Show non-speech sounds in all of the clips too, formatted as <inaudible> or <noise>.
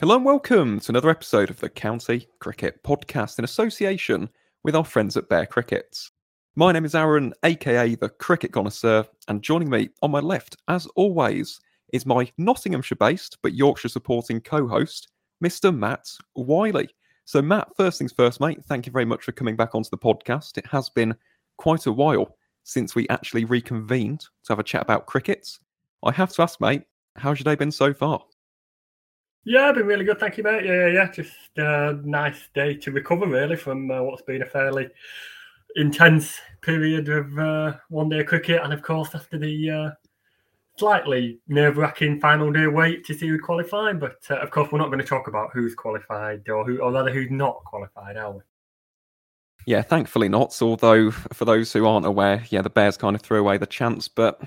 Hello and welcome to another episode of the County Cricket Podcast in association with our friends at Bear Crickets. My name is Aaron, aka the Cricket Connoisseur, and joining me on my left, as always, is my Nottinghamshire based but Yorkshire supporting co host, Mr. Matt Wiley. So, Matt, first things first, mate, thank you very much for coming back onto the podcast. It has been quite a while since we actually reconvened to have a chat about crickets. I have to ask, mate, how's your day been so far? Yeah, been really good, thank you, mate. Yeah, yeah, just a nice day to recover really from uh, what's been a fairly intense period of uh, one-day cricket, and of course after the uh, slightly nerve-wracking final day wait to see who qualified. But uh, of course, we're not going to talk about who's qualified or who, or rather, who's not qualified, are we? Yeah, thankfully not. Although for those who aren't aware, yeah, the Bears kind of threw away the chance, but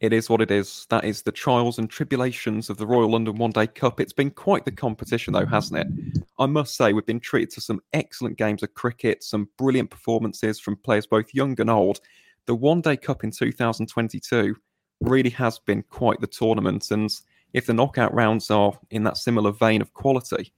it is what it is. That is the trials and tribulations of the Royal London One Day Cup. It's been quite the competition, though, hasn't it? I must say, we've been treated to some excellent games of cricket, some brilliant performances from players both young and old. The One Day Cup in 2022 really has been quite the tournament. And if the knockout rounds are in that similar vein of quality,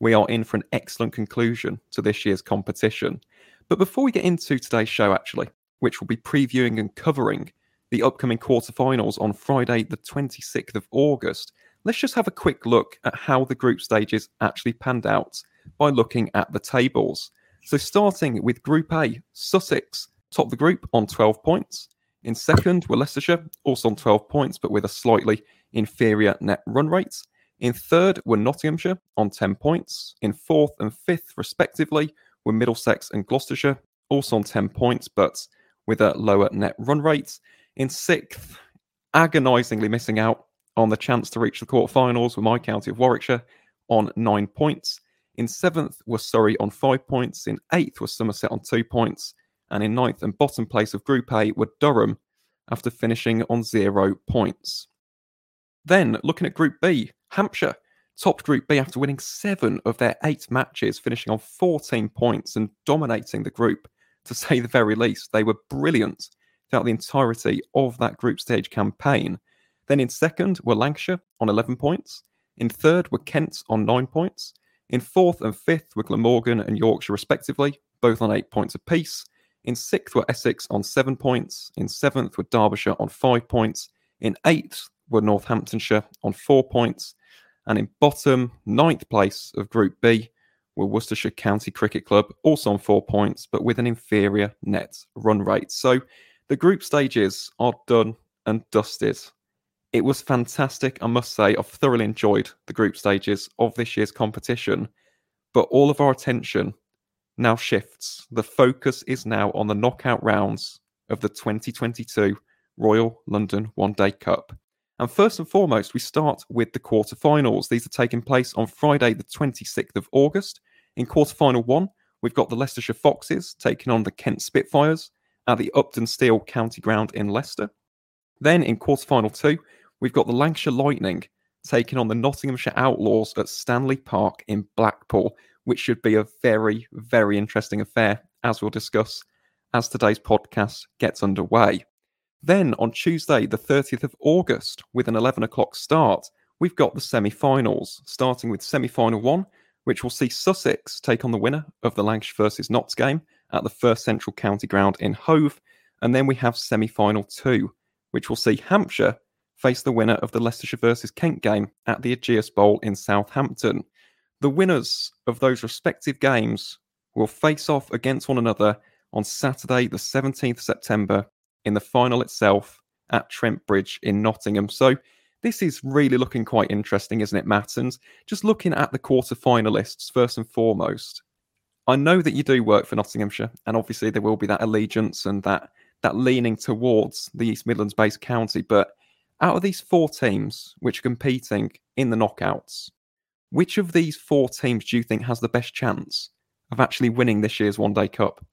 we are in for an excellent conclusion to this year's competition. But before we get into today's show, actually, which we'll be previewing and covering the upcoming quarterfinals on Friday, the 26th of August, let's just have a quick look at how the group stages actually panned out by looking at the tables. So, starting with Group A, Sussex top the group on 12 points. In second were Leicestershire, also on 12 points, but with a slightly inferior net run rate. In third were Nottinghamshire on 10 points. In fourth and fifth, respectively, were Middlesex and Gloucestershire, also on 10 points, but with a lower net run rate. In sixth, agonisingly missing out on the chance to reach the quarterfinals with my county of Warwickshire on nine points. In seventh was Surrey on five points. In eighth was Somerset on two points. And in ninth and bottom place of Group A were Durham after finishing on zero points. Then, looking at Group B, Hampshire topped Group B after winning seven of their eight matches, finishing on 14 points and dominating the group, to say the very least. They were brilliant throughout the entirety of that group stage campaign. Then in second were Lancashire on 11 points. In third were Kent on 9 points. In fourth and fifth were Glamorgan and Yorkshire, respectively, both on 8 points apiece. In sixth were Essex on 7 points. In seventh were Derbyshire on 5 points. In eighth were Northamptonshire on 4 points. And in bottom, ninth place of Group B were Worcestershire County Cricket Club, also on 4 points, but with an inferior net run rate. So the group stages are done and dusted. It was fantastic, I must say. I've thoroughly enjoyed the group stages of this year's competition, but all of our attention now shifts. The focus is now on the knockout rounds of the 2022 Royal London One Day Cup. And first and foremost, we start with the quarterfinals. These are taking place on Friday, the 26th of August. In quarterfinal one, we've got the Leicestershire Foxes taking on the Kent Spitfires at the Upton Steel County Ground in Leicester. Then in quarterfinal two, we've got the Lancashire Lightning taking on the Nottinghamshire Outlaws at Stanley Park in Blackpool, which should be a very, very interesting affair, as we'll discuss as today's podcast gets underway. Then on Tuesday, the 30th of August, with an 11 o'clock start, we've got the semi finals, starting with semi final one, which will see Sussex take on the winner of the Lancashire versus Notts game at the First Central County Ground in Hove. And then we have semi final two, which will see Hampshire face the winner of the Leicestershire versus Kent game at the Ageas Bowl in Southampton. The winners of those respective games will face off against one another on Saturday, the 17th September, in the final itself at Trent Bridge in Nottingham. So this is really looking quite interesting, isn't it, Matt? And just looking at the quarter finalists first and foremost, I know that you do work for Nottinghamshire, and obviously there will be that allegiance and that that leaning towards the East Midlands based county. But out of these four teams which are competing in the knockouts, which of these four teams do you think has the best chance of actually winning this year's One Day Cup?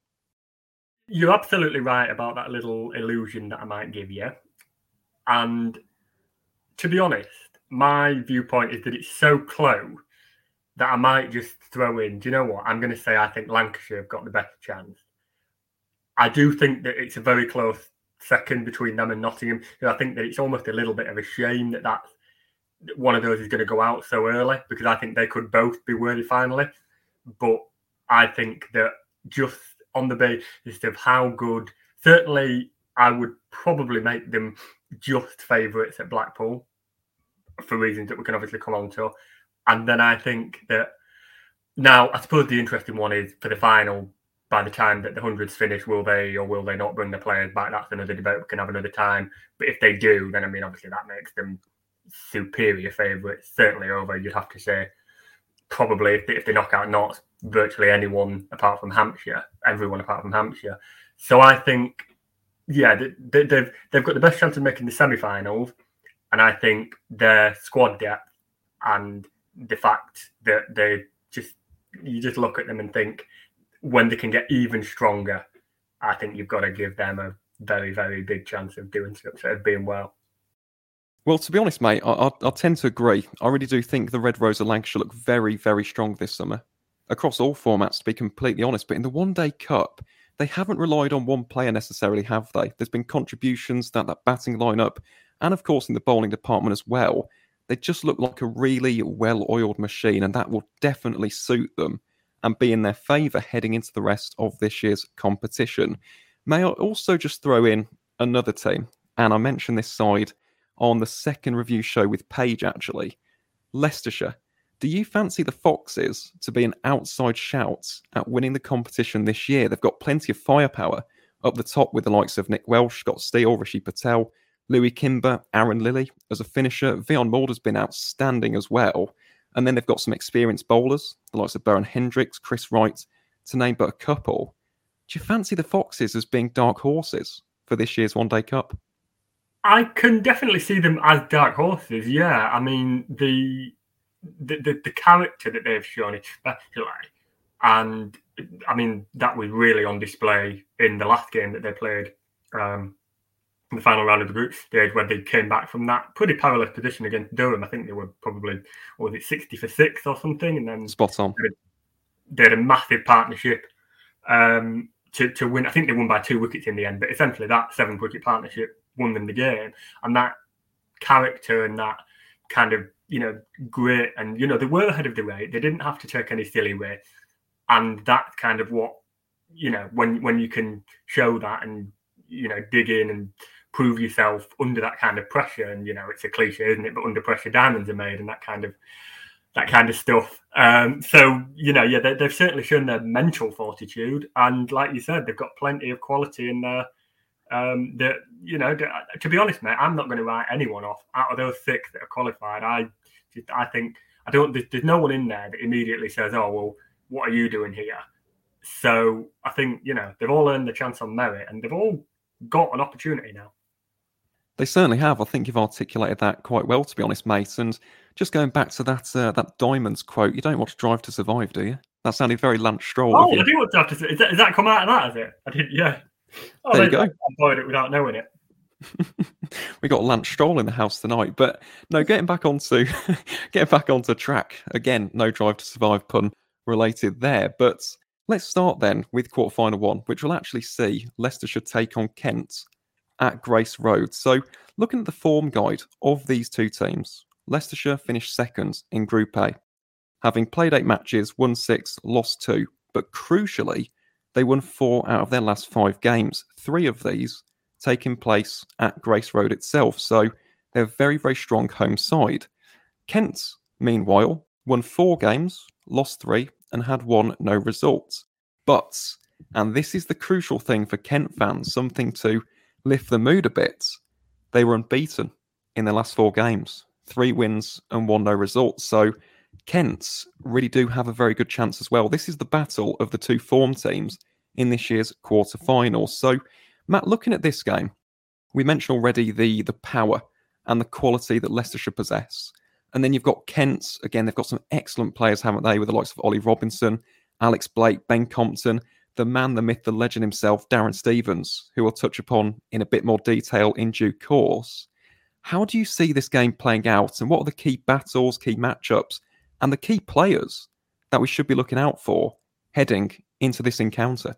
You're absolutely right about that little illusion that I might give you. And to be honest, my viewpoint is that it's so close that I might just throw in. Do you know what? I'm going to say I think Lancashire have got the better chance. I do think that it's a very close second between them and Nottingham. I think that it's almost a little bit of a shame that that's one of those is going to go out so early because I think they could both be worthy finally. But I think that just on the basis of how good, certainly I would probably make them just favourites at Blackpool for reasons that we can obviously come on to. And then I think that now, I suppose the interesting one is for the final, by the time that the hundreds finish, will they or will they not bring the players back? That's another debate we can have another time. But if they do, then I mean, obviously that makes them superior favourites, certainly over, you'd have to say, probably if they, if they knock out not virtually anyone apart from Hampshire, everyone apart from Hampshire. So I think, yeah, they, they've they've got the best chance of making the semi-finals, and I think their squad depth and the fact that they just you just look at them and think when they can get even stronger, I think you've got to give them a very very big chance of doing so, of being well. Well, to be honest, mate, I, I, I, tend to agree. I really do think the Red Rose of Lancashire look very, very strong this summer across all formats, to be completely honest. But in the One Day Cup, they haven't relied on one player necessarily, have they? There's been contributions that that batting lineup, and of course in the bowling department as well. They just look like a really well-oiled machine, and that will definitely suit them and be in their favour heading into the rest of this year's competition. May I also just throw in another team, and I mentioned this side on the second review show with Paige, actually. Leicestershire. Do you fancy the Foxes to be an outside shout at winning the competition this year? They've got plenty of firepower up the top with the likes of Nick Welch, Scott Steele, Rishi Patel, Louis Kimber, Aaron Lilly as a finisher. Wiaan Mulder's been outstanding as well. And then they've got some experienced bowlers, the likes of Beuran Hendricks, Chris Wright, to name but a couple. Do you fancy the Foxes as being dark horses for this year's One Day Cup? I can definitely see them as dark horses. Yeah, I mean the the the, the character that they've shown, especially, and I mean that was really on display in the last game that they played, um, in the final round of the group stage, where they came back from that pretty powerless position against Durham. I think they were probably was it sixty for six or something, and then spot on. They had a massive partnership. Um, to, to win, I think they won by two wickets in the end, but essentially that seven wicket partnership won them the game. And that character and that kind of, you know, grit and, you know, they were ahead of the rate. They didn't have to take any silly way. And that's kind of what, you know, when when you can show that and, you know, dig in and prove yourself under that kind of pressure. And, you know, it's a cliche, isn't it? But under pressure, diamonds are made and that kind of that kind of stuff. Um, so you know, yeah, they, have certainly shown their mental fortitude, and like you said, they've got plenty of quality in there um, that you know, to be honest, mate, I'm not going to write anyone off out of those six that are qualified. I, just, I think I don't. There's, there's no one in there that immediately says, "Oh, well, what are you doing here?" So I think you know they've all earned the chance on merit, and they've all got an opportunity now. They certainly have. I think you've articulated that quite well, to be honest, mate. And just going back to that uh, that Diamonds quote, you don't want to drive to survive, do you? That sounded very Lance Stroll. Oh, I do want to have to. Is that, is that come out of that? Is it? I did. Yeah. Oh, there you go. Avoid it without knowing it. <laughs> we got Lance Stroll in the house tonight, but no, getting back onto <laughs> getting back onto track again. No drive to survive pun related there, but let's start then with quarterfinal one, which we'll actually see Leicestershire take on Kent at Grace Road. So, looking at the form guide of these two teams, Leicestershire finished second in Group A, having played eight matches, won six, lost two, but crucially they won four out of their last five games, three of these taking place at Grace Road itself. So they're a very, very strong home side. Kent, meanwhile, won four games, lost three, and had one no results. But, and this is the crucial thing for Kent fans, something to lift the mood a bit, they were unbeaten in their last four games, three wins and one no results. So Kent really do have a very good chance as well. This is the battle of the two form teams in this year's quarterfinals. So, Matt, looking at this game, we mentioned already the the power and the quality that Leicestershire possess. And then you've got Kent. Again, they've got some excellent players, haven't they? With the likes of Ollie Robinson, Alex Blake, Ben Compton, the man, the myth, the legend himself, Darren Stevens, who we'll touch upon in a bit more detail in due course. How do you see this game playing out? And what are the key battles, key matchups, and the key players that we should be looking out for heading into this encounter?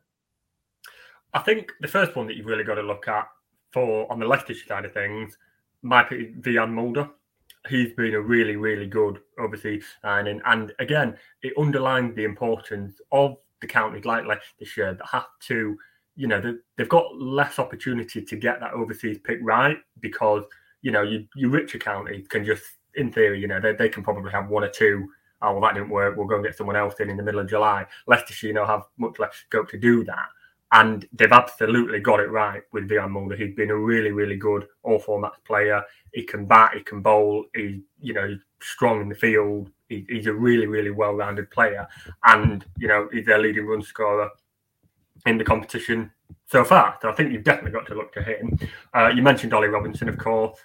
I think the first one that you've really got to look at for on the Leicestershire side of things might be Wiaan Mulder. he's been a really, really good, obviously, and and again, it underlines the importance of the counties like year that have to, you know, they've got less opportunity to get that overseas pick right because you know, you, your richer county can just, in theory, you know, they, they can probably have one or two. Oh, well, that didn't work. We'll go and get someone else in in the middle of July. Leicestershire, you know, have much less scope to do that. And they've absolutely got it right with Wiaan Mulder. He's been a really, really good all formats player. He can bat, he can bowl, he, you know, strong in the field. He, he's a really, really well rounded player. And, you know, he's their leading run scorer in the competition so far. So I think you've definitely got to look to him. Uh, you mentioned Ollie Robinson, of course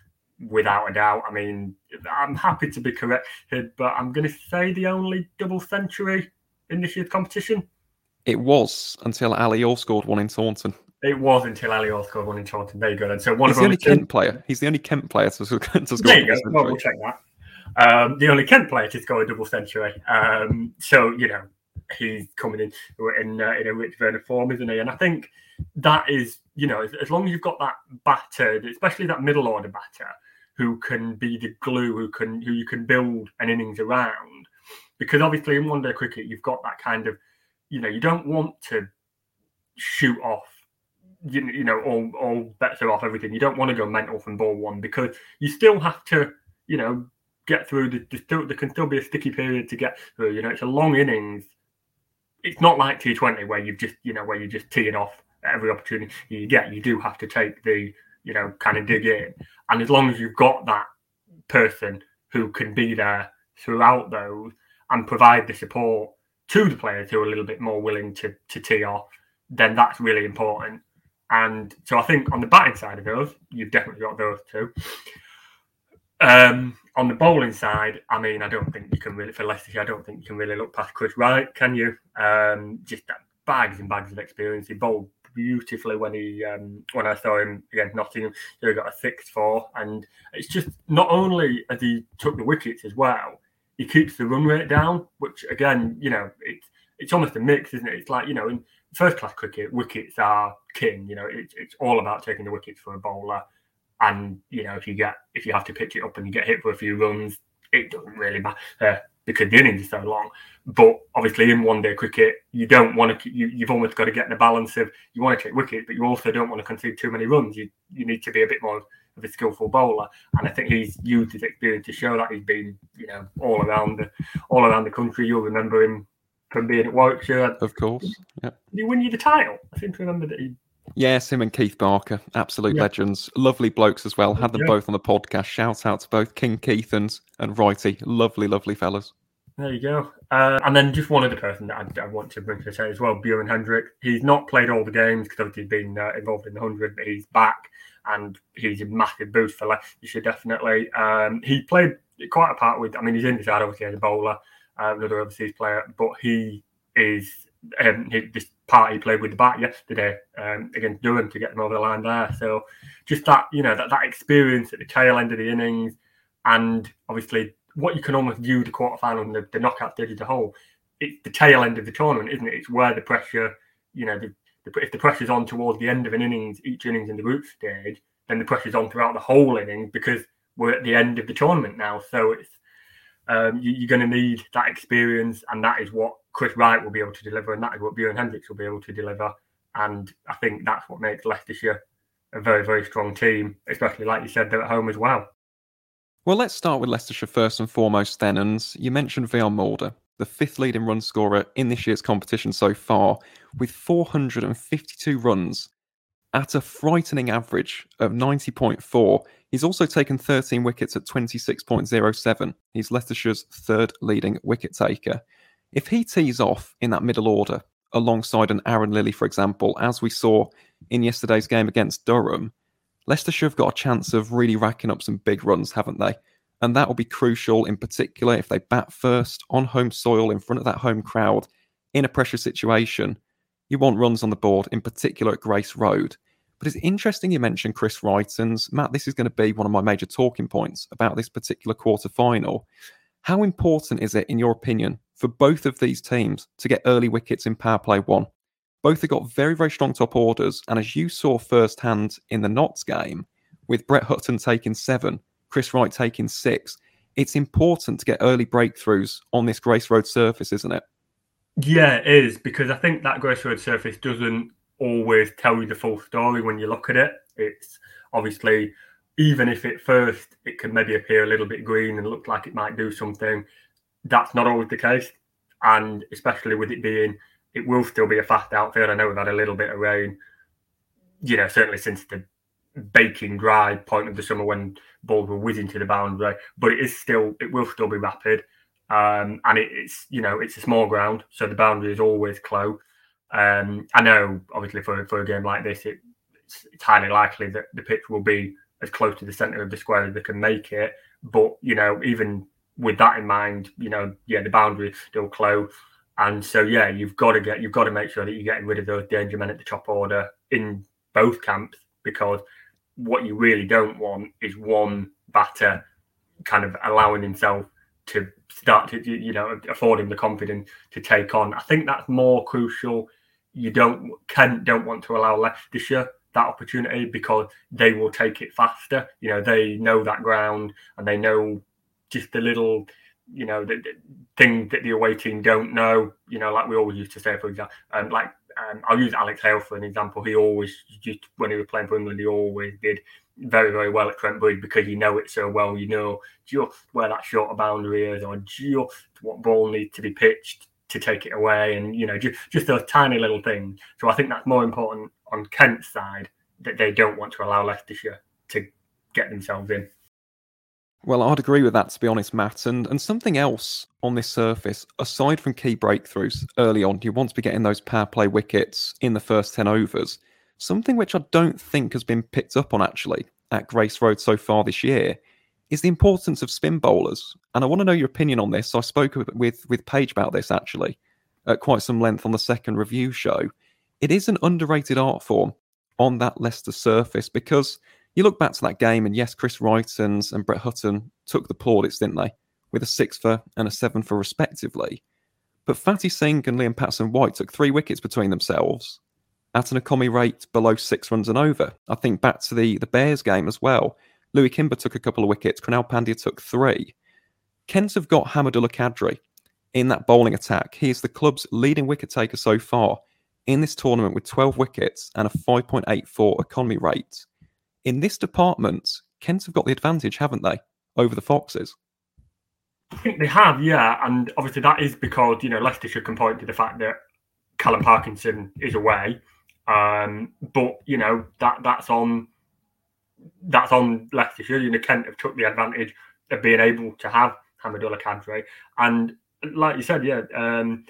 without a doubt. I mean, I'm happy to be corrected, but I'm going to say the only double century in this year's competition. It was until Ali Orr scored one in Taunton. It was until Ali Orr scored one in Taunton. There you go. And so one He's of the only Kent player. He's the only Kent player to, <laughs> to score. There you go. Well, we'll check that. Um, the only Kent player to score a double century. Um, so you know he's coming in in, uh, in a rich of form, isn't he? And I think that is you know as, as long as you've got that batter, especially that middle order batter, who can be the glue, who can who you can build an innings around. Because obviously in one day cricket, you've got that kind of, you know, you don't want to shoot off, you, you know, all all bets are off everything. You don't want to go mental from ball one because you still have to, you know, get through. The, still, there can still be a sticky period to get through. You know, it's a long innings. It's not like T20 where you've just, you know, where you just tee it off every opportunity you get. You do have to take the you know, kind of dig in. And as long as you've got that person who can be there throughout those and provide the support to the players who are a little bit more willing to to tee off, then that's really important. And so I think on the batting side of those, you've definitely got those two. Um, on the bowling side, I mean, I don't think you can really for Leicestershire. I don't think you can really look past Chris Wright, can you? Um, just bags and bags of experience. He bowled beautifully when he um, when I saw him against Nottingham. He got a six four, and it's just not only as he took the wickets as well, he keeps the run rate down, which again, you know, it's it's almost a mix, isn't it? It's like you know, in first class cricket, wickets are king. You know, it, it's all about taking the wickets for a bowler, and you know, if you get if you have to pitch it up and you get hit for a few runs, it doesn't really matter uh, because the innings are so long. But obviously, in one day cricket, you don't want to. You, have almost got to get in the balance of you want to take wickets, but you also don't want to concede too many runs. You you need to be a bit more of a skillful bowler, and I think he's used his experience to show that he's been you know all around the all around the country. You'll remember him from being at Warwickshire. Of course, yeah. Did he win you the title? I seem to remember that he Yes, him and Keith Barker, absolute yeah. legends, lovely blokes as well. Had them yeah. both on the podcast. Shout out to both King Keith and, and Righty, lovely, lovely fellas. There you go. Uh, and then just one other person that I, I want to bring to the show as well, Beuran Hendrick. He's not played all the games because obviously he's been uh, involved in the 100, but he's back and he's a massive boost for Leicestershire, definitely. Um, he played quite a part with, I mean, he's in the side obviously as a bowler, uh, another overseas player, but he is, um, he, this part he played with the bat yesterday um, against Durham to get them over the line there. So just that, you know, that, that experience at the tail end of the innings and obviously what you can almost view the quarterfinal and the, the knockout stage as a whole. It's the tail end of the tournament, isn't it? It's where the pressure, you know, the, the, if the pressure's on towards the end of an innings, each innings in the group stage, then the pressure's on throughout the whole innings because we're at the end of the tournament now. So it's um, you, are going to need that experience, and that is what Chris Wright will be able to deliver, and that is what Beuran Hendricks will be able to deliver. And I think that's what makes Leicestershire a very, very strong team, especially like you said, they're at home as well. Well, let's start with Leicestershire first and foremost, then. And you mentioned Wiaan Mulder, the fifth leading run scorer in this year's competition so far, with 452 runs at a frightening average of 90.4. He's also taken 13 wickets at 26.07. He's Leicestershire's third leading wicket taker. If he tees off in that middle order, alongside an Aaron Lilly, for example, as we saw in yesterday's game against Durham, Leicestershire have got a chance of really racking up some big runs, haven't they? And that will be crucial in particular if they bat first on home soil in front of that home crowd in a pressure situation. You want runs on the board, in particular at Grace Road. But it's interesting you mentioned Chris Wrighton's. Matt, this is going to be one of my major talking points about this particular quarter final. How important is it, in your opinion, for both of these teams to get early wickets in power play one? Both have got very, very strong top orders. And as you saw firsthand in the Notts game, with Brett Hutton taking seven, Chris Wright taking six, it's important to get early breakthroughs on this Grace Road surface, isn't it? Yeah, it is because I think that Grace Road surface doesn't always tell you the full story when you look at it. It's obviously, even if at first it can maybe appear a little bit green and look like it might do something, that's not always the case. And especially with it being, it will still be a fast outfield. I know we've had a little bit of rain, you know, certainly since the baking dry point of the summer when balls were whizzing to the boundary, but it is still, it will still be rapid. Um, and it, it's, you know, it's a small ground, so the boundary is always close. Um, I know, obviously, for, for a game like this, it, it's, it's highly likely that the pitch will be as close to the centre of the square as they can make it. But you know, even with that in mind, you know, yeah, the boundary is still close, and so yeah, you've got to get you've got to make sure that you're getting rid of those danger men at the top order in both camps because what you really don't want is one batter kind of allowing himself to start to you know afford him the confidence to take on. I think that's more crucial you don't can don't want to allow Leicestershire that opportunity because they will take it faster. You know, they know that ground and they know just the little, you know, the, the thing that the away team don't know. You know, like we always used to say, for example, um, like um, I'll use Alex Hales for an example. He always just when he was playing for England, he always did very very well at Trent Bridge because you know it so well. You know just where that shorter boundary is, or just what ball needs to be pitched to take it away, and you know just just those tiny little things. So I think that's more important on Kent's side that they don't want to allow Leicestershire to get themselves in. Well, I'd agree with that to be honest, Matt. And and something else on this surface, aside from key breakthroughs early on, you want to be getting those power play wickets in the first ten overs. Something which I don't think has been picked up on actually at Grace Road so far this year is the importance of spin bowlers. And I want to know your opinion on this. I spoke with with Paige about this actually at quite some length on the second review show. It is an underrated art form on that Leicester surface because you look back to that game and yes, Chris Writons and Brett Hutton took the plaudits, didn't they? With a six for and a seven for respectively. But Fateh Singh and Liam Patterson White took three wickets between themselves at an economy rate below six runs and over. I think back to the, the Bears game as well. Louis Kimber took a couple of wickets. Krunal Pandya took three. Kent have got Hamidullah Qadri in that bowling attack. He is the club's leading wicket taker so far in this tournament with 12 wickets and a 5.84 economy rate. In this department, Kent have got the advantage, haven't they, over the Foxes? I think they have, yeah. And obviously that is because, you know, Leicestershire can point to the fact that Callum Parkinson is away. Um, but, you know, that that's on that's on Leicestershire. You know, Kent have took the advantage of being able to have Hamidullah Qadri. And like you said, yeah, um,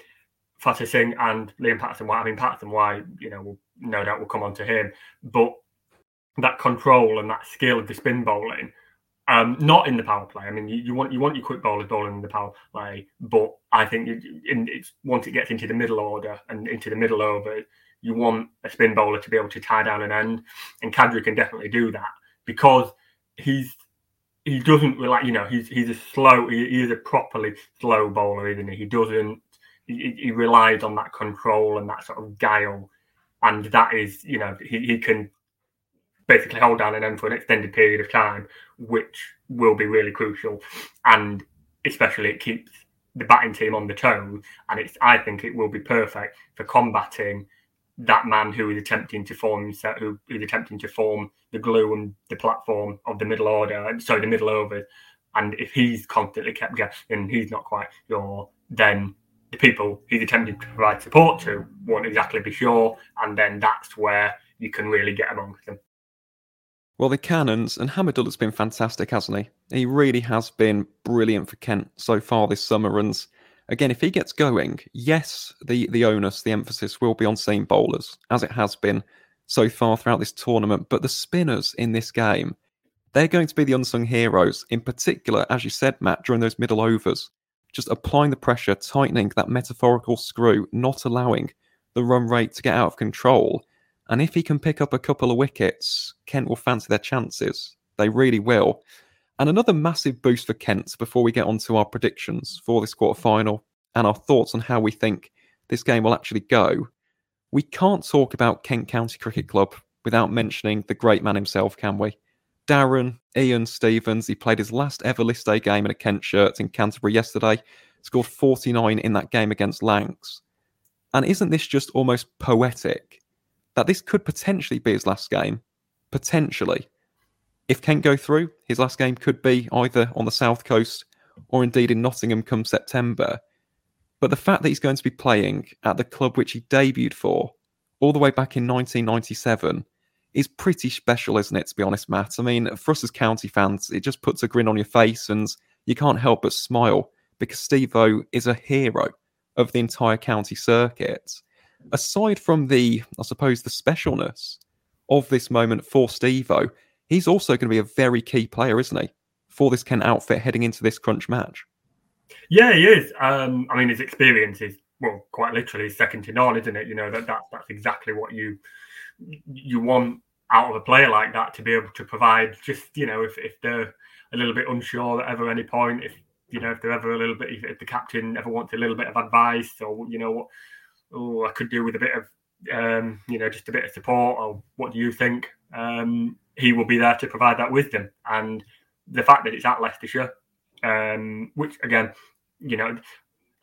Fateh Singh and Liam Patterson White. I mean, Patterson White, you know, will, no doubt will come on to him. But that control and that skill of the spin bowling, um, not in the power play. I mean, you, you, want you want your quick bowlers bowling in the power play, but I think in, it's once it gets into the middle order and into the middle over, you want a spin bowler to be able to tie down an end, and Qadri can definitely do that because he's he doesn't like you know he's he's a slow he, he is a properly slow bowler, isn't he? He doesn't he, he relies on that control and that sort of guile, and that is you know he, he can basically hold down an end for an extended period of time, which will be really crucial, and especially it keeps the batting team on the toes, and it's I think it will be perfect for combating that man who is attempting to form who is attempting to form the glue and the platform of the middle order, so the middle overs. And if he's constantly kept and he's not quite sure, then the people he's attempting to provide support to won't exactly be sure, and then that's where you can really get amongst them. Well, the Cannons and Hamidullah's been fantastic, hasn't he? He really has been brilliant for Kent so far this summer, and again, if he gets going, yes, the the onus, the emphasis will be on seam bowlers, as it has been so far throughout this tournament. But the spinners in this game, they're going to be the unsung heroes. In particular, as you said, Matt, during those middle overs, just applying the pressure, tightening that metaphorical screw, not allowing the run rate to get out of control. And if he can pick up a couple of wickets, Kent will fancy their chances. They really will. And another massive boost for Kent before we get on to our predictions for this quarter final and our thoughts on how we think this game will actually go. We can't talk about Kent County Cricket Club without mentioning the great man himself, can we? Darren, Ian Stevens, he played his last ever list A game in a Kent shirt in Canterbury yesterday, scored 49 in that game against Lancs. And isn't this just almost poetic that this could potentially be his last game? Potentially. If Kent go through, his last game could be either on the south coast or indeed in Nottingham come September. But the fact that he's going to be playing at the club which he debuted for all the way back in 1997 is pretty special, isn't it, to be honest, Matt? I mean, for us as county fans, it just puts a grin on your face and you can't help but smile because Steve O is a hero of the entire county circuit. Aside from the, I suppose, the specialness of this moment for Steve O, he's also going to be a very key player, isn't he, for this Kent outfit heading into this crunch match? Yeah, he is. Um, I mean, his experience is well, quite literally second to none, isn't it? You know that, that that's exactly what you you want out of a player like that to be able to provide. Just you know, if if they're a little bit unsure at ever any point, if you know if they're ever a little bit, if, if the captain ever wants a little bit of advice, or you know what, oh, I could do with a bit of um, you know just a bit of support, or what do you think? Um, he will be there to provide that with them. and the fact that it's at Leicestershire, um, which again, you know,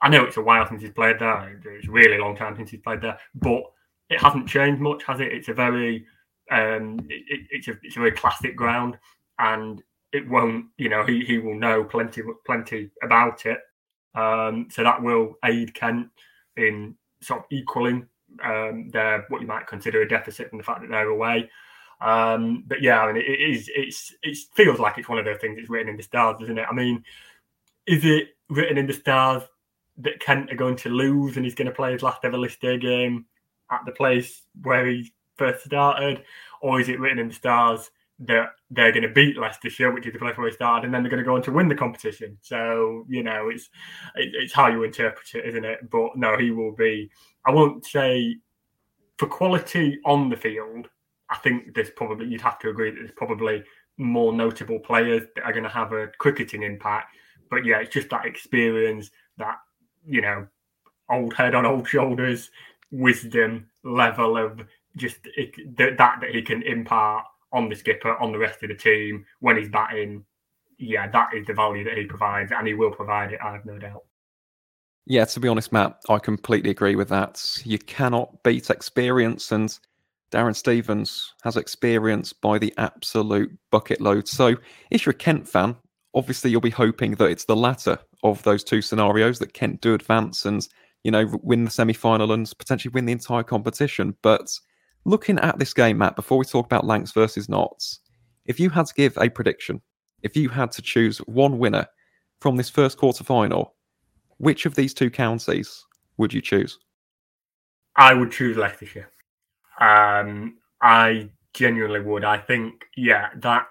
I know it's a while since he's played there. It's a really long time since he's played there, but it hasn't changed much, has it? It's a very um, it, it's a it's a very classic ground, and it won't. You know, he he will know plenty plenty about it. Um, so that will aid Kent in sort of equaling um, their what you might consider a deficit from the fact that they're away. Um, but yeah, I mean, it, it is it's it feels like it's one of those things that's written in the stars, isn't it? I mean, is it written in the stars that Kent are going to lose and he's going to play his last ever list A game at the place where he first started, or is it written in the stars that they're going to beat Leicestershire, which is the place where he started, and then they're going to go on to win the competition? So you know, it's it's how you interpret it, isn't it? But no, he will be. I won't say for quality on the field. I think there's probably you'd have to agree that there's probably more notable players that are going to have a cricketing impact. But yeah, it's just that experience, that you know, old head on old shoulders, wisdom level of just it, that that he can impart on the skipper, on the rest of the team when he's batting. Yeah, that is the value that he provides, and he will provide it. I have no doubt. Yeah, to be honest, Matt, I completely agree with that. You cannot beat experience, and Darren Stevens has experience by the absolute bucket load. So, if you're a Kent fan, obviously you'll be hoping that it's the latter of those two scenarios that Kent do advance and you know win the semi-final and potentially win the entire competition. But looking at this game, Matt, before we talk about Lancs versus Notts, if you had to give a prediction, if you had to choose one winner from this first quarter final, which of these two counties would you choose? I would choose Leicestershire. Um, I genuinely would. I think, yeah, that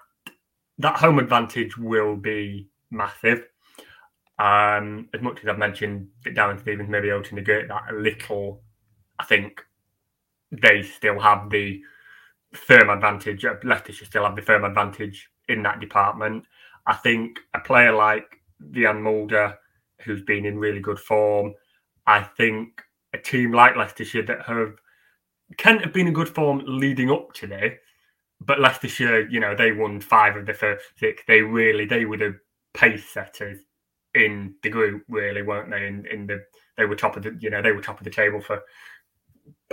that home advantage will be massive. Um, as much as I've mentioned that Darren Stevens maybe able to negate that a little, I think they still have the firm advantage. Uh, Leicestershire still have the firm advantage in that department. I think a player like Wiaan Mulder, who's been in really good form, I think a team like Leicestershire that have Kent have been in good form leading up to this, but Leicestershire, you know, they won five of the first six. They really, they were the pace setters in the group, really, weren't they? In, in the, they were top of the, you know, they were top of the table for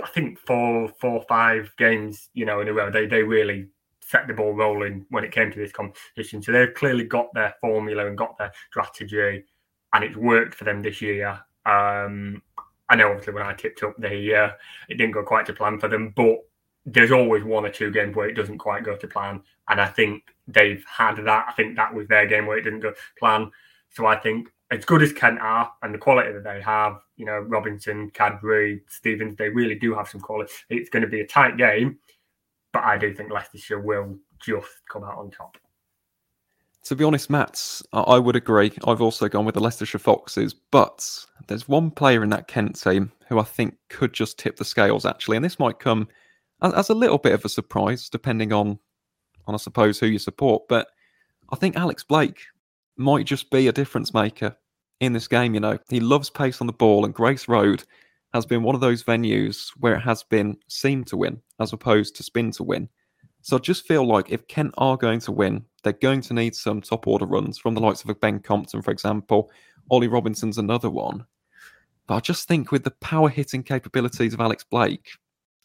I think four, four, five games, you know, in a row. They they really set the ball rolling when it came to this competition. So they've clearly got their formula and got their strategy, and it's worked for them this year. Um, I know obviously when I tipped up, they uh, it didn't go quite to plan for them, but there's always one or two games where it doesn't quite go to plan, and I think they've had that. I think that was their game where it didn't go plan. So I think as good as Kent are and the quality that they have, you know, Robinson, Qadri, Stevens, they really do have some quality. It's going to be a tight game, but I do think Leicestershire will just come out on top. To be honest, Matt, I would agree. I've also gone with the Leicestershire Foxes, but there's one player in that Kent team who I think could just tip the scales, actually. And this might come as, a little bit of a surprise, depending on, on I suppose, who you support. But I think Alex Blake might just be a difference maker in this game. You know, he loves pace on the ball, and Grace Road has been one of those venues where it has been seam to win as opposed to spin to win. So I just feel like if Kent are going to win, they're going to need some top order runs from the likes of Ben Compton, for example. Ollie Robinson's another one. But I just think with the power hitting capabilities of Alex Blake,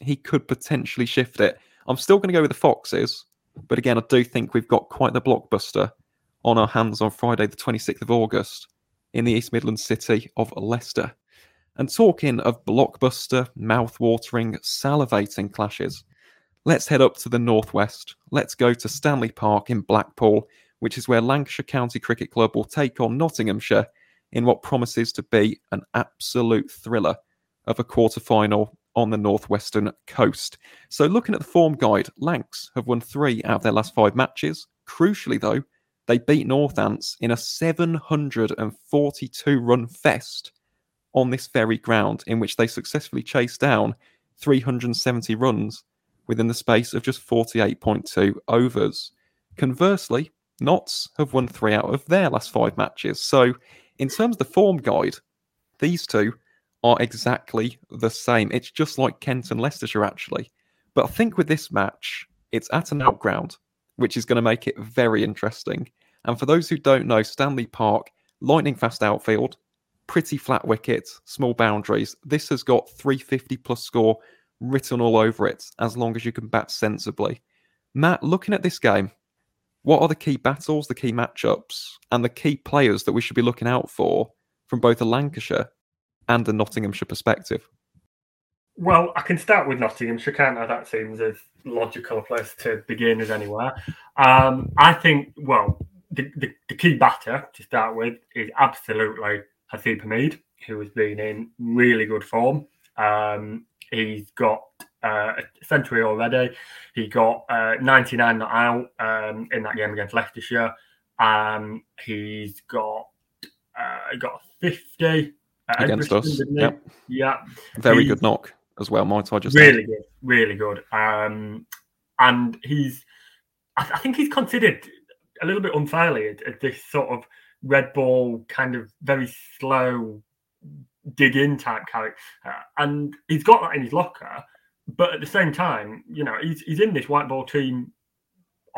he could potentially shift it. I'm still going to go with the Foxes, but again, I do think we've got quite the blockbuster on our hands on Friday, the 26th of August, in the East Midlands city of Leicester. And talking of blockbuster, mouth-watering, salivating clashes, let's head up to the northwest. Let's go to Stanley Park in Blackpool, which is where Lancashire County Cricket Club will take on Nottinghamshire in what promises to be an absolute thriller of a quarter final on the northwestern coast. So, looking at the form guide, Lancs have won three out of their last five matches. Crucially, though, they beat Northants in a 742 run fest on this very ground, in which they successfully chased down 370 runs within the space of just 48.2 overs. Conversely, Notts have won three out of their last five matches. So, in terms of the form guide, these two are exactly the same. It's just like Kent and Leicestershire, actually. But I think with this match, it's at an outground, which is going to make it very interesting. And for those who don't know, Stanley Park, lightning fast outfield, pretty flat wickets, small boundaries. This has got 350 plus score written all over it, as long as you can bat sensibly. Matt, looking at this game, what are the key battles, the key matchups, and the key players that we should be looking out for from both the Lancashire and the Nottinghamshire perspective? Well, I can start with Nottinghamshire, can't I? That seems as logical place to begin as anywhere. Um, I think, well, the, the, the, key batter to start with is absolutely Haseeb Hameed, who has been in really good form. Um, he's got uh, a century already. He got uh, 99 not out um, in that game against Leicestershire. Um, he's got uh, got 50 against us. Yep. Yeah. Very he's good knock as well, might I just Really good. Really good. Um, and he's, I, I, think he's considered a little bit unfairly as this sort of red ball, kind of very slow dig in type character. And he's got that in his locker. But at the same time, you know, he's, he's in this white ball team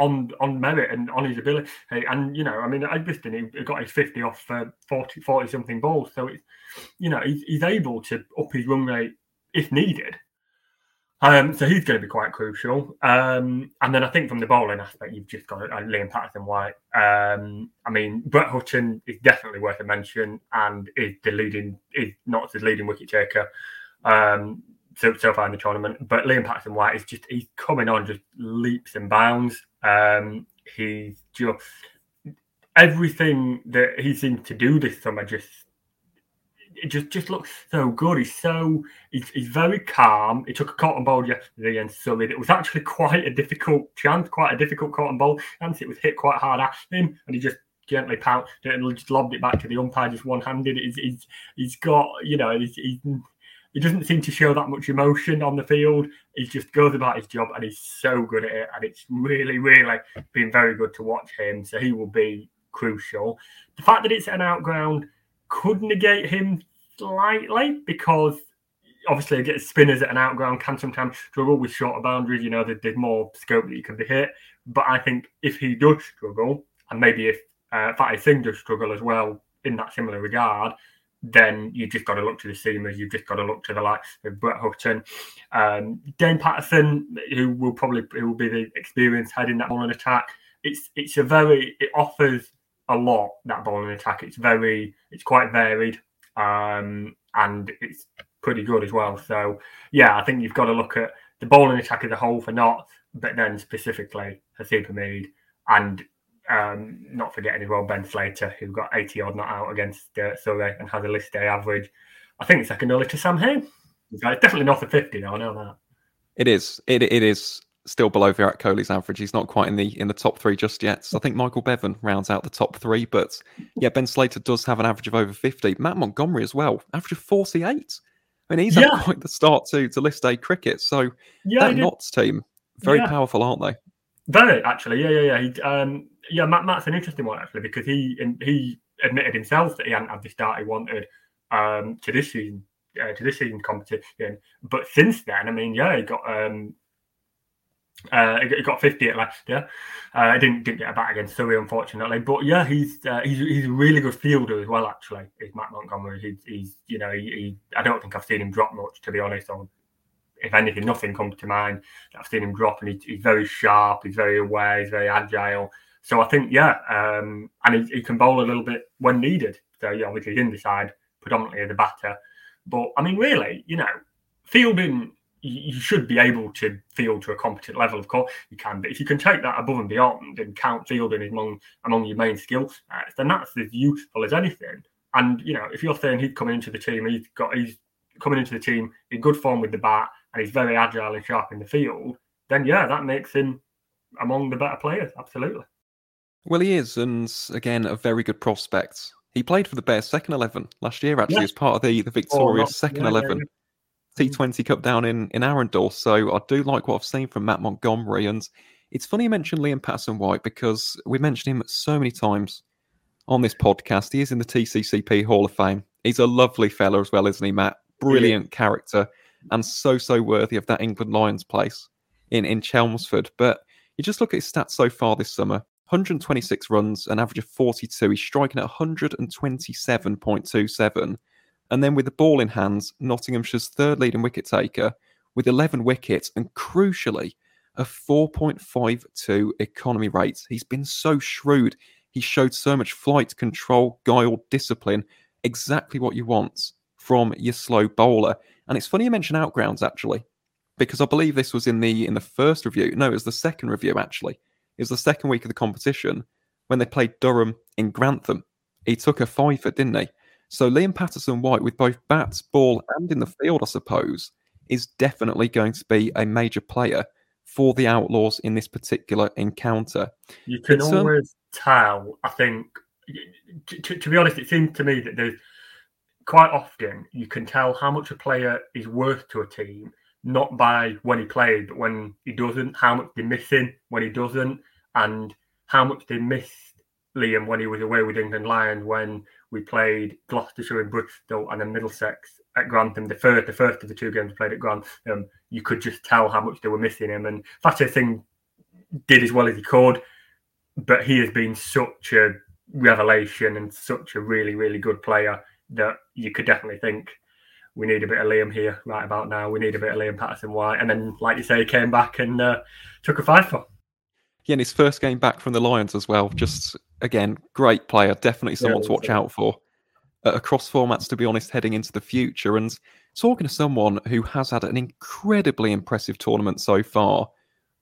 on on merit and on his ability. And you know, I mean, Edgbaston he got his fifty off for 40, 40 something balls, so it's you know he's, he's able to up his run rate if needed. Um, so he's going to be quite crucial. Um, and then I think from the bowling aspect, you've just got uh, Liam Patterson White. Um, I mean, Brett Hutton is definitely worth a mention and is the leading, is not the leading wicket taker. Um, so, so far in the tournament. But Liam Patterson White is just he's coming on just leaps and bounds. Um, he's just everything that he seems to do this summer just it just just looks so good. He's so he's, he's very calm. He took a caught and bowled yesterday and Surrey. It was actually quite a difficult chance, quite a difficult caught and bowled, and it was hit quite hard at him, and he just gently pounced it and just lobbed it back to the umpire just one handed. He's, he's he's got you know he's, he's he doesn't seem to show that much emotion on the field. He just goes about his job and he's so good at it. And it's really, really been very good to watch him. So he will be crucial. The fact that it's an outground could negate him slightly because obviously get spinners at an outground can sometimes struggle with shorter boundaries. You know, there's more scope that you can be hit. But I think if he does struggle, and maybe if uh, Fateh Singh does struggle as well in that similar regard, then you just got to look to the seamers. You've just got to look to the likes of Brett Hutton, um, Dane Paterson, who will probably who will be the experienced head in that bowling attack. It's it's a very it offers a lot that bowling attack. It's very it's quite varied um, and it's pretty good as well. So yeah, I think you've got to look at the bowling attack as a whole for not, but then specifically Haseeb Hameed and um, not forgetting as well Ben Slater, who got 80 odd not out against uh, Surrey and has a list A average. I think it's second only to Sam Hain. It's definitely not for 50, though. I know that. It is. It, it is still below Virat Kohli's average. He's not quite in the in the top three just yet. So I think Michael Bevan rounds out the top three. But yeah, Ben Slater does have an average of over 50. Matt Montgomery as well, average of 48. I mean, he's yeah. had quite the start to to list A cricket. So yeah, that Notts team, very yeah. powerful, aren't they? Very actually, yeah, yeah, yeah. He, um, yeah, Matt, Matt's an interesting one actually because he he admitted himself that he hadn't had the start he wanted um, to this season uh, to this season competition. But since then, I mean, yeah, he got um, Uh, he got 50 at Leicester. Uh, didn't didn't get a bat against Surrey, unfortunately. But yeah, he's uh, he's he's a really good fielder as well. Actually, is Matt Montgomery. He's, he's you know he, he, I don't think I've seen him drop much to be honest. Or if anything, nothing comes to mind that I've seen him drop. And he, he's very sharp. He's very aware. He's very agile. So I think yeah, um, and he, he, can bowl a little bit when needed. So yeah, obviously he's in the side predominantly as a batter. But I mean, really, you know, fielding you should be able to field to a competent level. Of course, you can, but if you can take that above and beyond and count fielding among among your main skill sets, then that's as useful as anything. And you know, if you're saying he's coming into the team, he's got he's coming into the team in good form with the bat, and he's very agile and sharp in the field, then yeah, that makes him among the better players. Absolutely. Well, he is, and again, a very good prospect. He played for the Bears second eleven last year, actually, as part of the the oh, victorious oh, second yeah, eleven. Yeah, yeah. T20 Cup down in, in Arundel. So I do like what I've seen from Matt Montgomery. And it's funny you mentioned Liam Patterson White because we mentioned him so many times on this podcast. He is in the TCCP Hall of Fame. He's a lovely fella as well, isn't he, Matt? Brilliant yeah. character and so, so worthy of that England Lions place in, in Chelmsford. But you just look at his stats so far this summer 126 runs, an average of 42. He's striking at 127.27. And then with the ball in hands, Nottinghamshire's third leading wicket taker with 11 wickets and crucially, a 4.52 economy rate. He's been so shrewd. He showed so much flight control, guile, discipline, exactly what you want from your slow bowler. And it's funny you mention outgrounds actually, because I believe this was in the in the first review. No, it was the second review actually. It was the second week of the competition when they played Durham in Grantham. He took a fiver, didn't he? So Liam Patterson White, with both bats, ball, and in the field, I suppose, is definitely going to be a major player for the Outlaws in this particular encounter. You can it's, um, always um, tell, I think, to, to, be honest, it seems to me that there's quite often you can tell how much a player is worth to a team, not by when he played, but when he doesn't, how much they're missing when he doesn't, and how much they missed Liam when he was away with England Lions when we played Gloucestershire and Bristol and then Middlesex at Grantham. The first, the first of the two games played at Grantham, you could just tell how much they were missing him. And Fateh Singh did as well as he could, but he has been such a revelation and such a really, really good player that you could definitely think we need a bit of Liam here right about now. We need a bit of Liam Patterson White. And then, like you say, he came back and uh, took a five for. Yeah, and his first game back from the Lions as well. Just again, great player. Definitely someone yeah, to watch out for uh, across formats, to be honest, heading into the future. And talking to someone who has had an incredibly impressive tournament so far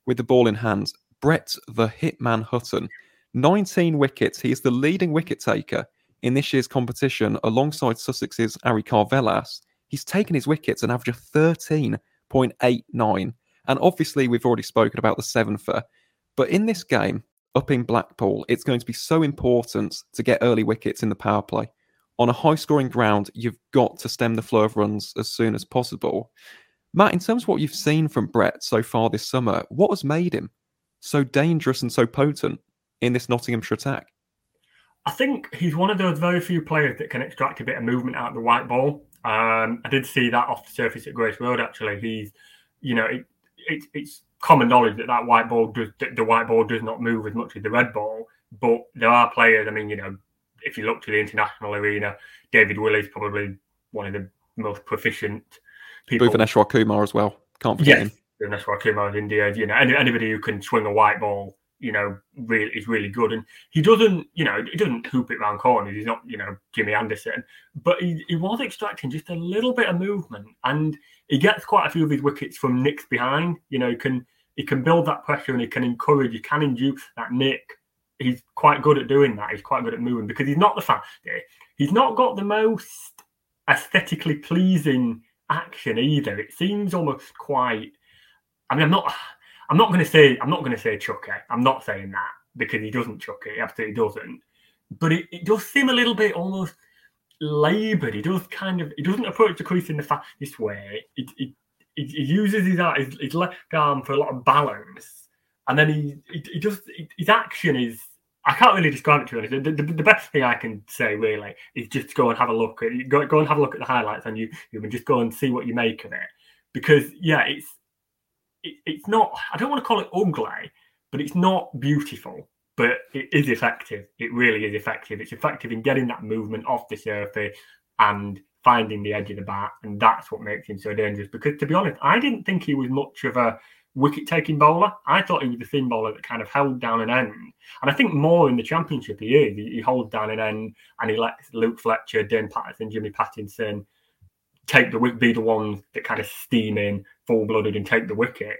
with the ball in hand, Brett the Hitman Hutton. 19 wickets. He is the leading wicket taker in this year's competition alongside Sussex's Ari Karvelas. He's taken his wickets an average of 13.89. And obviously, we've already spoken about the sevenfer. But in this game, up in Blackpool, it's going to be so important to get early wickets in the power play. On a high scoring ground, you've got to stem the flow of runs as soon as possible. Matt, in terms of what you've seen from Brett so far this summer, what has made him so dangerous and so potent in this Nottinghamshire attack? I think he's one of those very few players that can extract a bit of movement out of the white ball. Um, I did see that off the surface at Grace Road. Actually, he's, you know, it, it, it's common knowledge that that white ball does the white ball does not move as much as the red ball. But there are players. I mean, you know, if you look to the international arena, David Willey probably one of the most proficient people. Bhuvneshwar Kumar as well. Can't forget yes, him. Bhuvneshwar Kumar is India. You know, anybody who can swing a white ball, you know, really is really good. And he doesn't, you know, he doesn't hoop it round corners. He's not, you know, Jimmy Anderson, but he, he was extracting just a little bit of movement and he gets quite a few of his wickets from nicks behind. You know, he can he can build that pressure and he can encourage, he can induce that nick. He's quite good at doing that. He's quite good at moving because he's not the fastest. Eh? He's not got the most aesthetically pleasing action either. It seems almost quite. I mean, I'm not. I'm not going to say. I'm not going to say chuck it. I'm not saying that because he doesn't chuck it. He absolutely doesn't. But it, it does seem a little bit almost laboured. He does kind of he doesn't approach the crease in the fastest way. He, he, uses his, his, his left arm for a lot of balance, and then he he, he just his action is. I can't really describe it to you. The, the, the, best thing I can say really is just go and have a look go, go and have a look at the highlights on you. You can just go and see what you make of it, because yeah, it's it, it's not. I don't want to call it ugly, but it's not beautiful. But it is effective. It really is effective. It's effective in getting that movement off the surface and finding the edge of the bat, and that's what makes him so dangerous. Because to be honest, I didn't think he was much of a wicket taking bowler. I thought he was the thin bowler that kind of held down an end. And I think more in the championship he is. He, holds down an end and he lets Luke Fletcher, Dane Paterson, Jimmy Pattinson take the be the ones that kind of steam in full blooded and take the wicket.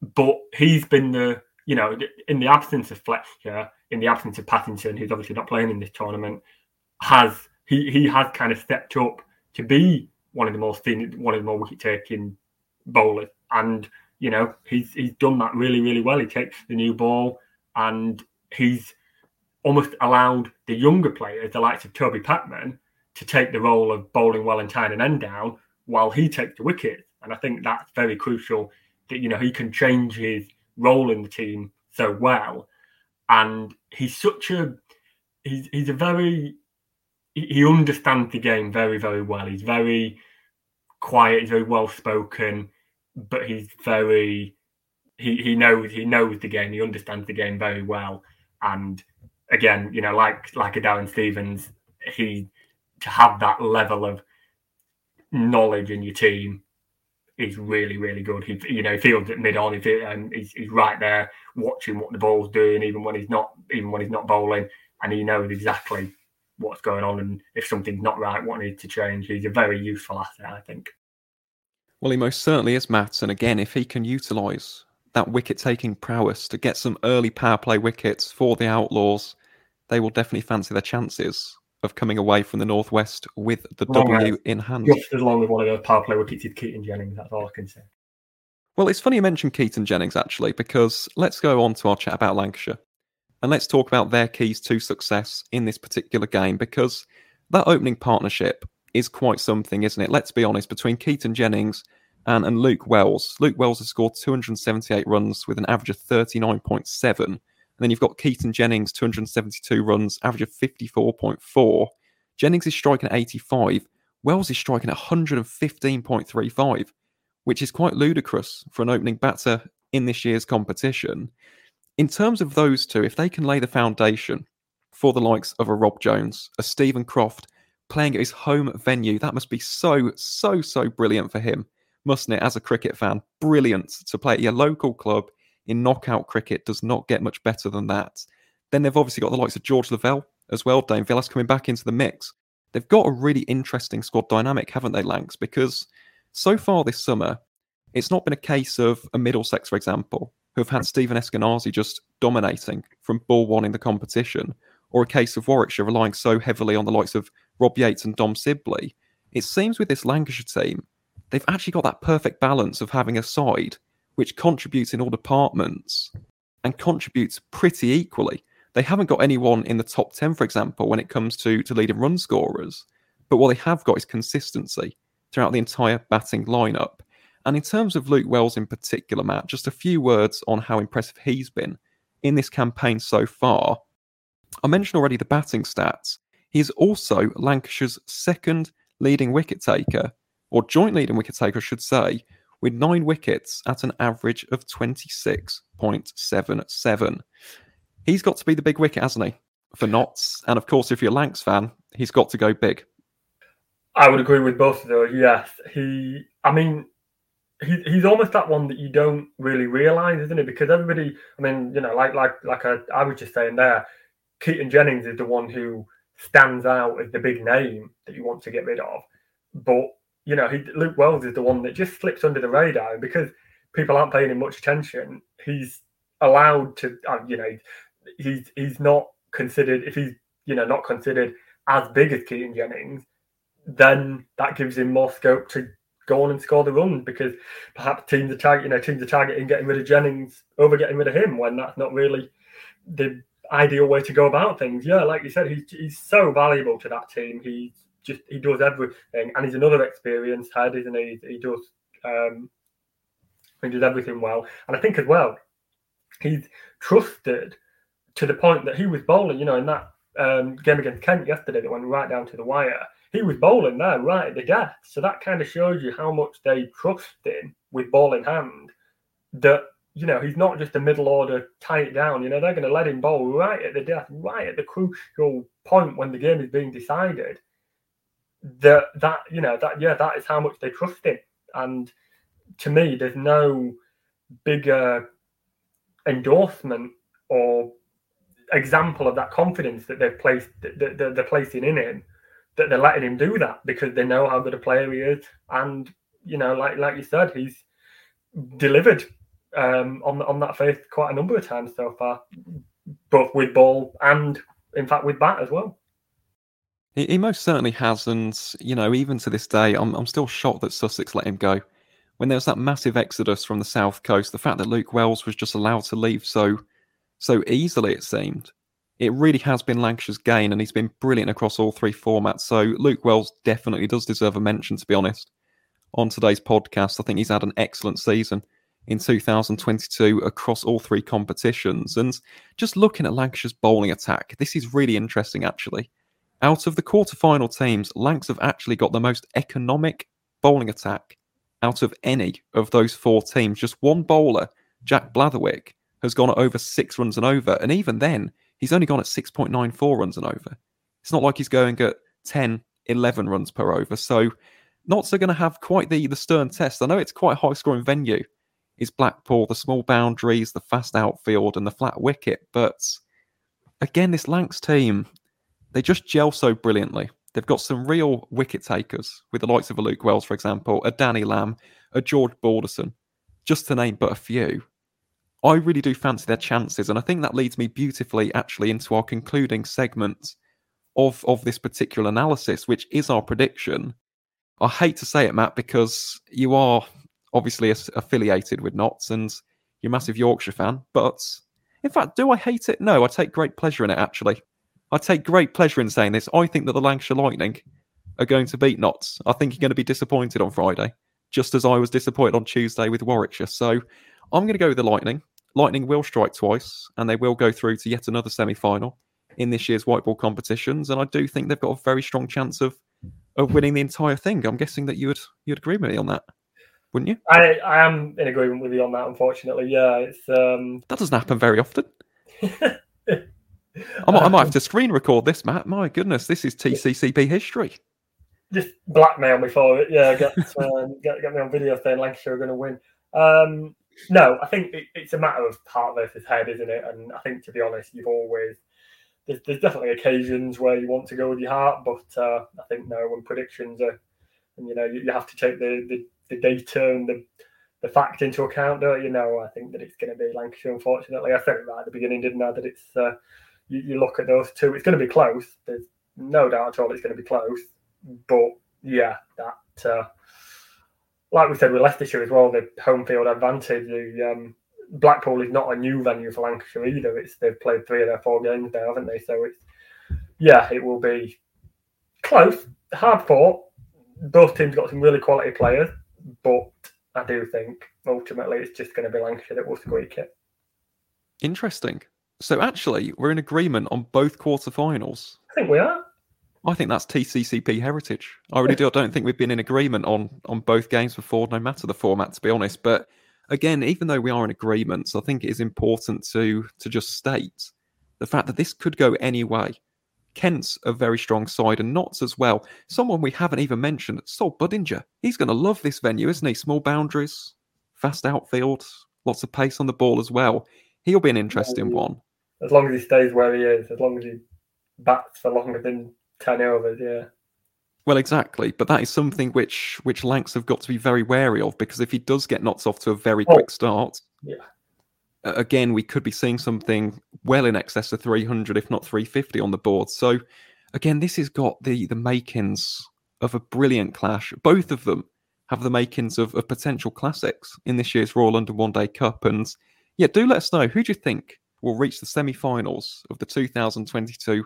But he's been the you know in the absence of Fletcher, in the absence of Pattinson, who's obviously not playing in this tournament, has he he has kind of stepped up to be one of the most thin, one of the more wicket taking bowlers and you know, he's he's done that really, really well. He takes the new ball and he's almost allowed the younger players, the likes of Toby Pettman, to take the role of bowling well and tying an end down while he takes the wicket. And I think that's very crucial that you know he can change his role in the team so well. And he's such a he's he's a very he understands the game very, very well. He's very quiet, he's very well spoken but he's very he he knows he knows the game. He understands the game very well. And again, you know, like like a Darren Stevens, he to have that level of knowledge in your team is really really good. He you know feels at mid on, and um, he's, he's right there watching what the ball's doing, even when he's not even when he's not bowling, and he knows exactly what's going on and if something's not right, what needs to change. He's a very useful asset, I think. Well, he most certainly is, Matt. And again, if he can utilise that wicket taking prowess to get some early power play wickets for the Outlaws, they will definitely fancy their chances of coming away from the Northwest with the W in hand. Just as long as one of those power play wickets is Keaton Jennings, that's all I can say. Well, it's funny you mentioned Keaton Jennings, actually, because let's go on to our chat about Lancashire. And let's talk about their keys to success in this particular game, because that opening partnership is quite something, isn't it? Let's be honest, between Keaton Jennings and, and Luke Wells. Luke Wells has scored 278 runs with an average of 39.7. And then you've got Keaton Jennings, 272 runs, average of 54.4. Jennings is striking at 85. Wells is striking at 115.35, which is quite ludicrous for an opening batter in this year's competition. In terms of those two, if they can lay the foundation for the likes of a Rob Jones, a Stephen Croft, playing at his home venue. That must be so, so, so brilliant for him, mustn't it, as a cricket fan? Brilliant to play at your local club in knockout cricket does not get much better than that. Then they've obviously got the likes of George Lavelle as well, Dane Vilas coming back into the mix. They've got a really interesting squad dynamic, haven't they, Lancs? Because so far this summer, it's not been a case of a Middlesex, for example, who have had Stephen Eskinazi just dominating from ball one in the competition, or a case of Warwickshire relying so heavily on the likes of Rob Yates and Dom Sibley. It seems with this Lancashire team, they've actually got that perfect balance of having a side which contributes in all departments and contributes pretty equally. They haven't got anyone in the top 10, for example, when it comes to, to leading run scorers. But what they have got is consistency throughout the entire batting lineup. And in terms of Luke Wells in particular, Matt, just a few words on how impressive he's been in this campaign so far. I mentioned already the batting stats. He is also Lancashire's second leading wicket taker, or joint leading wicket taker, I should say, with nine wickets at an average of 26.77. He's got to be the big wicket, hasn't he, for Notts. And of course, if you're a Lancs fan, he's got to go big. I would agree with both of those. Yes, he. I mean, he, he's almost that one that you don't really realise, isn't it? Because everybody, I mean, you know, like like like I, I was just saying there, Keaton Jennings is the one who stands out as the big name that you want to get rid of. But you know, he, Luke Wells is the one that just slips under the radar, and because people aren't paying him much attention, he's allowed to. Uh, you know, he's he's not considered if he's you know not considered as big as Keaton Jennings, then that gives him more scope to go on and score the run because perhaps teams are target, you know, teams are targeting getting rid of Jennings over getting rid of him when that's not really the ideal way to go about things. Yeah, like you said, he's, he's so valuable to that team. He just he does everything, and he's another experienced head, isn't he? He does um, he does everything well, and I think as well he's trusted to the point that he was bowling. You know, in that um, game against Kent yesterday that went right down to the wire, he was bowling there right at the death. So that kind of shows you how much they trust him with ball in hand that you know he's not just a middle order tie it down. You know they're going to let him bowl right at the death, right at the crucial point when the game is being decided. That that you know that yeah that is how much they trust him. And to me, there's no bigger endorsement or example of that confidence that they've placed that they're placing in him that they're letting him do that because they know how good a player he is and you know like like you said he's delivered um, on on that faith quite a number of times so far both with ball and in fact with bat as well he, he most certainly has and you know even to this day I'm, I'm still shocked that sussex let him go when there was that massive exodus from the south coast the fact that luke wells was just allowed to leave so so easily, it seemed. It really has been Lancashire's gain, and he's been brilliant across all three formats. So Luke Wells definitely does deserve a mention, to be honest. On today's podcast, I think he's had an excellent season in 2022 across all three competitions. And just looking at Lancashire's bowling attack, this is really interesting, actually. Out of the quarter-final teams, Lancs have actually got the most economic bowling attack out of any of those four teams. Just one bowler, Jack Blatherwick, has gone at over six runs and over. And even then, he's only gone at 6.94 runs and over. It's not like he's going at 10, 11 runs per over. So, not so going to have quite the, the stern test. I know it's quite a high scoring venue. Is Blackpool, the small boundaries, the fast outfield, and the flat wicket. But again, this Lancs team, they just gel so brilliantly. They've got some real wicket takers with the likes of a Luke Wells, for example, a Danny Lamb, a George Balderson, just to name but a few. I really do fancy their chances, and I think that leads me beautifully actually into our concluding segment of of this particular analysis, which is our prediction. I hate to say it, Matt, because you are obviously affiliated with Notts and you're a massive Yorkshire fan. But in fact, do I hate it? No, I take great pleasure in it. Actually, I take great pleasure in saying this. I think that the Lancashire Lightning are going to beat Notts. I think you're going to be disappointed on Friday, just as I was disappointed on Tuesday with Warwickshire. So I'm going to go with the Lightning. Lightning will strike twice, and they will go through to yet another semi-final in this year's white ball competitions. And I do think they've got a very strong chance of of winning the entire thing. I'm guessing that you would you'd agree with me on that, wouldn't you? I, I am in agreement with you on that. Unfortunately, yeah, it's um... that doesn't happen very often. <laughs> I might, I might have to screen record this, Matt. My goodness, this is TCCP history. Just blackmail me for it. Yeah, get um, <laughs> get, get me on video saying Lancashire are going to win. Um, no, I think it, it's a matter of heart versus head, isn't it? And I think, to be honest, you've always there's, there's definitely occasions where you want to go with your heart, but uh, I think no, when predictions are, and you know, you, you have to take the, the, the data and the the fact into account, don't you know? I think that it's going to be Lancashire. Unfortunately, I said it right at the beginning, didn't I? That it's uh, you, you look at those two, it's going to be close. There's no doubt at all it's going to be close, but yeah, that. Uh, like we said with Leicestershire as well, the home field advantage. The um, Blackpool is not a new venue for Lancashire either. It's they've played three of their four games there, haven't they? So it's yeah, it will be close, hard fought. Both teams got some really quality players, but I do think ultimately it's just going to be Lancashire that will squeak it. Interesting. So actually, we're in agreement on both quarterfinals. I think we are. I think that's TCCP heritage. I really do. I don't think we've been in agreement on on both games before, no matter the format, to be honest. But again, even though we are in agreement, I think it is important to to just state the fact that this could go any way. Kent's a very strong side, and Notts as well. Someone we haven't even mentioned, Sol Budinger. He's going to love this venue, isn't he? Small boundaries, fast outfield, lots of pace on the ball as well. He'll be an interesting one. As long as he stays where he is, as long as he bats for longer than ten overs, yeah. Well, exactly, but that is something which which Lancs have got to be very wary of because if he does get knocked off to a very oh, quick start, yeah, again we could be seeing something well in excess of 300, if not 350, on the board. So, again, this has got the the makings of a brilliant clash. Both of them have the makings of, of potential classics in this year's Royal London One Day Cup. And yeah, do let us know who do you think will reach the semi-finals of the 2022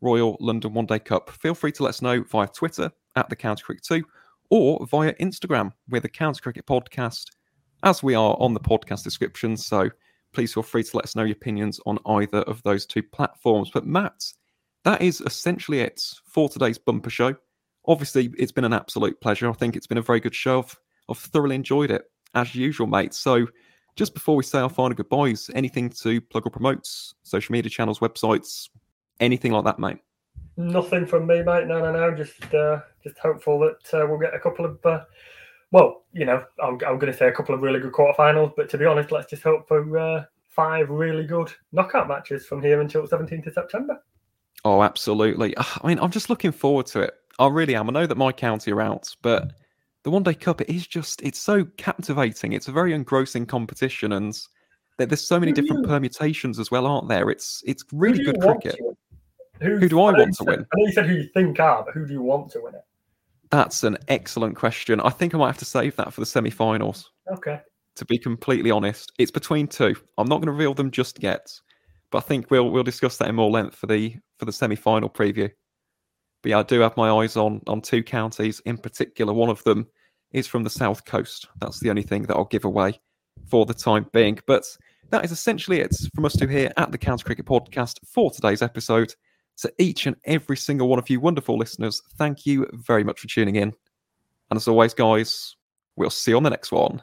Royal London One Day Cup. Feel free to let us know via Twitter at the County Cricket 2 or via Instagram with the County Cricket Podcast, as we are on the podcast description. So please feel free to let us know your opinions on either of those two platforms. But Matt, that is essentially it for today's bumper show. Obviously, it's been an absolute pleasure. I think it's been a very good show. I've, I've thoroughly enjoyed it, as usual, mate. So just before we say our final goodbyes, anything to plug or promote? Social media channels, websites, anything like that, mate? Nothing from me, mate. No, no, no. Just, uh, just hopeful that uh, we'll get a couple of, uh, well, you know, I'm, I'm going to say a couple of really good quarterfinals, but to be honest, let's just hope for uh, five really good knockout matches from here until 17th of September. Oh, absolutely. I mean, I'm just looking forward to it. I really am. I know that my county are out, but the One Day Cup, it is just, it's so captivating. It's a very engrossing competition, and there's so many different permutations as well, aren't there? It's it's really good cricket. Who, who, do I, I want to said, win? I know you said who you think are, but who do you want to win it? That's an excellent question. I think I might have to save that for the semi-finals. Okay. To be completely honest, it's between two. I'm not going to reveal them just yet, but I think we'll we'll discuss that in more length for the for the semi-final preview. But yeah, I do have my eyes on on two counties in particular. One of them is from the south coast. That's the only thing that I'll give away for the time being. But that is essentially it from us two here at the County Cricket Podcast for today's episode. To each and every single one of you wonderful listeners, thank you very much for tuning in. And as always, guys, we'll see you on the next one.